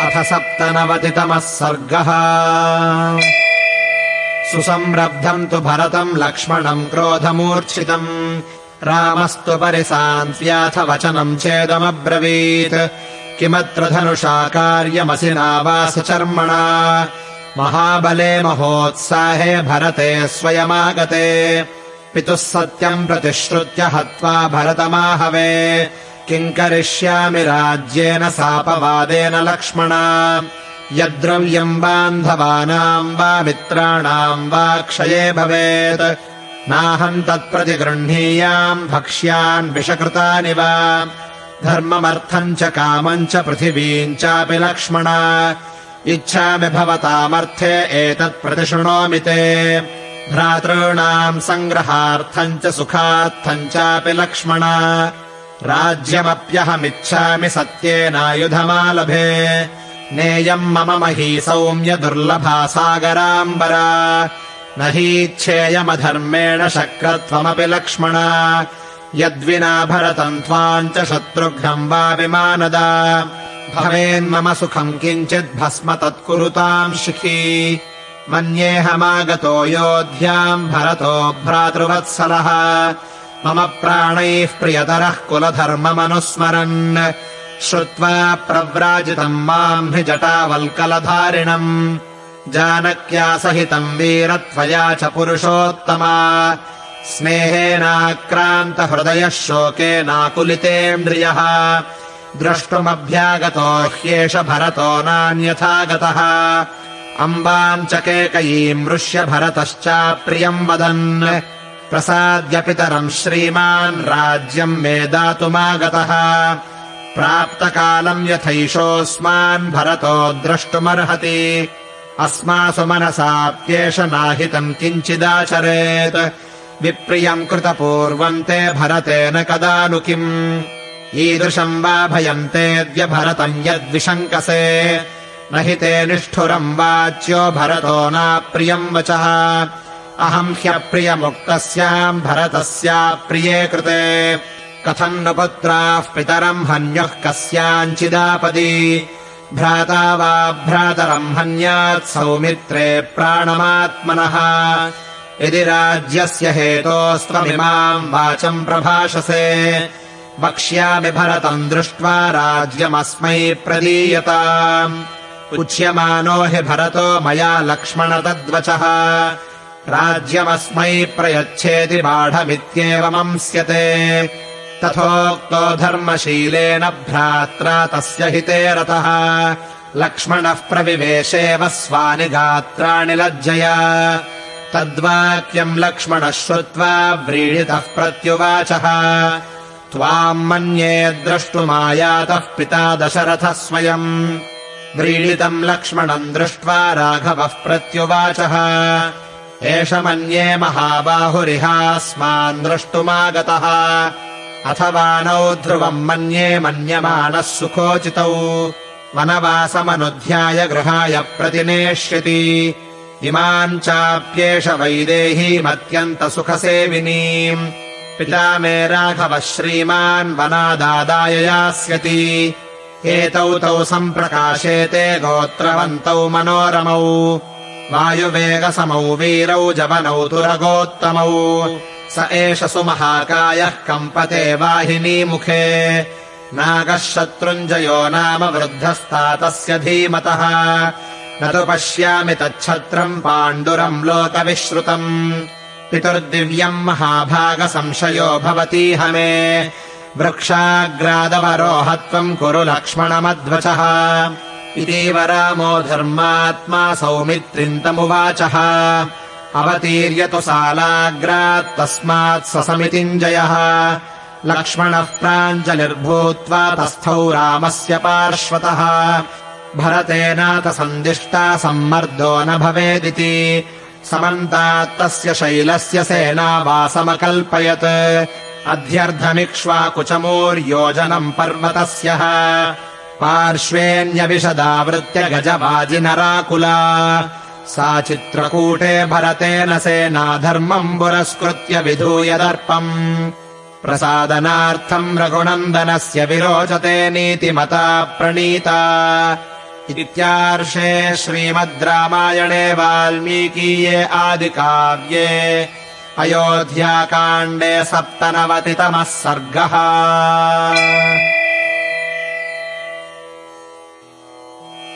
अथ सप्तनवतितमः सर्गः। सुसंरब्धम् तु भरतम् लक्ष्मणम् क्रोधमूर्च्छितम्। रामस्तु परिसान्त्याथ वचनम् चेदमब्रवीत्। किमत्र धनुषा कार्यमसि नावासचर्मणा महाबले महोत्साहे भरते स्वयमागते। पितुः सत्यम् प्रतिश्रुत्य हत्वा भरतमाहवे किम् करिष्यामि राज्येन सापवादेन लक्ष्मण? यद्द्रव्यम् बान्धवानाम् वा मित्राणाम् वा क्षये भवेत्। नाहम् तत्प्रतिगृह्णीयाम् भक्ष्यान् विषकृतानि वा। धर्ममर्थम् च कामम् च पृथिवीम् चापि लक्ष्मण। इच्छामि भवतामर्थे एतत् प्रतिशृणोमि ते। भ्रातॄणाम् सङ्ग्रहार्थम् च सुखार्थम् चापि लक्ष्मण राज्यमप्यहमिच्छामि सत्येनायुधमालभे। नेयम् मम मही सौम्य दुर्लभा सागराम्बरा। न हीच्छेयमधर्मेण शक्रत्वमपि लक्ष्मण। यद्विना भरतम् त्वाम् च शत्रुघ्नम् वा विमानदा भवेन्मम सुखम् किञ्चित् भस्म तत्कुरुताम् शिखी। मन्येऽहमागतो योध्याम् भरतो भ्रातृवत्सलः मम प्राणैः प्रियतरः कुलधर्ममनुस्मरन्। श्रुत्वा प्रव्राजितम् माम् हि जटावल्कलधारिणम्। जानक्या सहितम् वीरत्वया च पुरुषोत्तमा। स्नेहेनाक्रान्तहृदयः शोकेनाकुलितेन्द्रियः। द्रष्टुमभ्यागतो ह्येष भरतो नान्यथा गतः अम्बाम् च केकयीम् मृष्य भरतश्चाप्रियम् वदन् प्रसाद्य पितरम् श्रीमान् राज्यम् मे दातुमागतः। प्राप्तकालम् यथैषोऽस्मान् भरतो द्रष्टुमर्हति। अस्मासु मनसाप्येष नाहितम् किञ्चिदाचरेत्। विप्रियम् कृतपूर्वम् ते भरतेन कदा नु किम् ईदृशम् वा भयम् तेऽद्य भरतम् यद्विशङ्कसे। न हि ते निष्ठुरम् वाच्यो भरतो नाप्रियम् वचः अहम् ह्यप्रियमुक्तस्याम् भरतस्याप्रिये कृते। कथम् न पुत्राः पितरम् हन्युः कस्याञ्चिदापदी। भ्राता वा भ्रातरम् हन्यात् सौमित्रे प्राणमात्मनः। यदि राज्यस्य हेतोस्त्वमिमाम् वाचम् प्रभाषसे। वक्ष्यामि भरतम् दृष्ट्वा राज्यमस्मै प्रदीयताम् उच्यमानो हि भरतो मया लक्ष्मण तद्वचः राज्यमस्मै प्रयच्छेति बाढमित्येवमंस्यते तथोक्तो धर्मशीलेन भ्रात्रा तस्य हिते रतः। लक्ष्मणः प्रविवेशेव स्वानि गात्राणि लज्जया। तद्वाक्यम् लक्ष्मणः श्रुत्वा व्रीडितः प्रत्युवाचः। त्वाम् मन्ये द्रष्टुमायातः पिता दशरथः स्वयम्। व्रीडितम् लक्ष्मणम् दृष्ट्वा राघवः प्रत्युवाचः एष मन्ये महाबाहुरिहास्मान् द्रष्टुमागतः। अथवा नौ ध्रुवम् मन्ये मन्यमानः सुखोचितौ। वनवासमनुध्याय गृहाय प्रतिनेष्यति। इमाम् चाप्येष वैदेहीमत्यन्तसुखसेविनीम् पिता मे राघवः श्रीमान् वनादादाय यास्यति। एतौ तौ सम्प्रकाशेते गोत्रवन्तौ मनोरमौ वायुवेगसमौ वीरौ जवनौ तुरगोत्तमौ स एष सुमहाकायः कम्पते वाहिनीमुखे नागः शत्रुञ्जयो नाम वृद्धस्तातस्य धीमतः। न तु पश्यामि तच्छत्रम् पाण्डुरम् लोकविश्रुतम्। पितुर्दिव्यम् महाभागसंशयो भवतीह मे वृक्षाग्रादवरोहत्वम् कुरु लक्ष्मणमध्वचः इतीव रामो धर्मात्मा सौमित्रिन्तमुवाचः अवतीर्य तु सालाग्रात् तस्मात् स समितिञ्जयः लक्ष्मणः प्राञ्जलिर्भूत्वा तस्थौ रामस्य पार्श्वतः। भरतेनाथ सन्दिष्टा सम्मर्दो न भवेदिति। समन्तात्तस्य शैलस्य सेनावासमकल्पयत्। अध्यर्धमिक्ष्वाकुचमूर्योजनम् पर्वतस्यः पार्श्वेऽन्यविशदावृत्य गजवाजिनराकुला सा चित्रकूटे भरतेन सेनाधर्मम् पुरस्कृत्य विधूय दर्पम् प्रसादनार्थम् रघुनन्दनस्य विरोचते नीतिमता प्रणीता। इत्यार्षे श्रीमद् रामायणे वाल्मीकीये आदिकाव्ये। अयोध्याकाण्डे सप्तनवतितमः सर्गः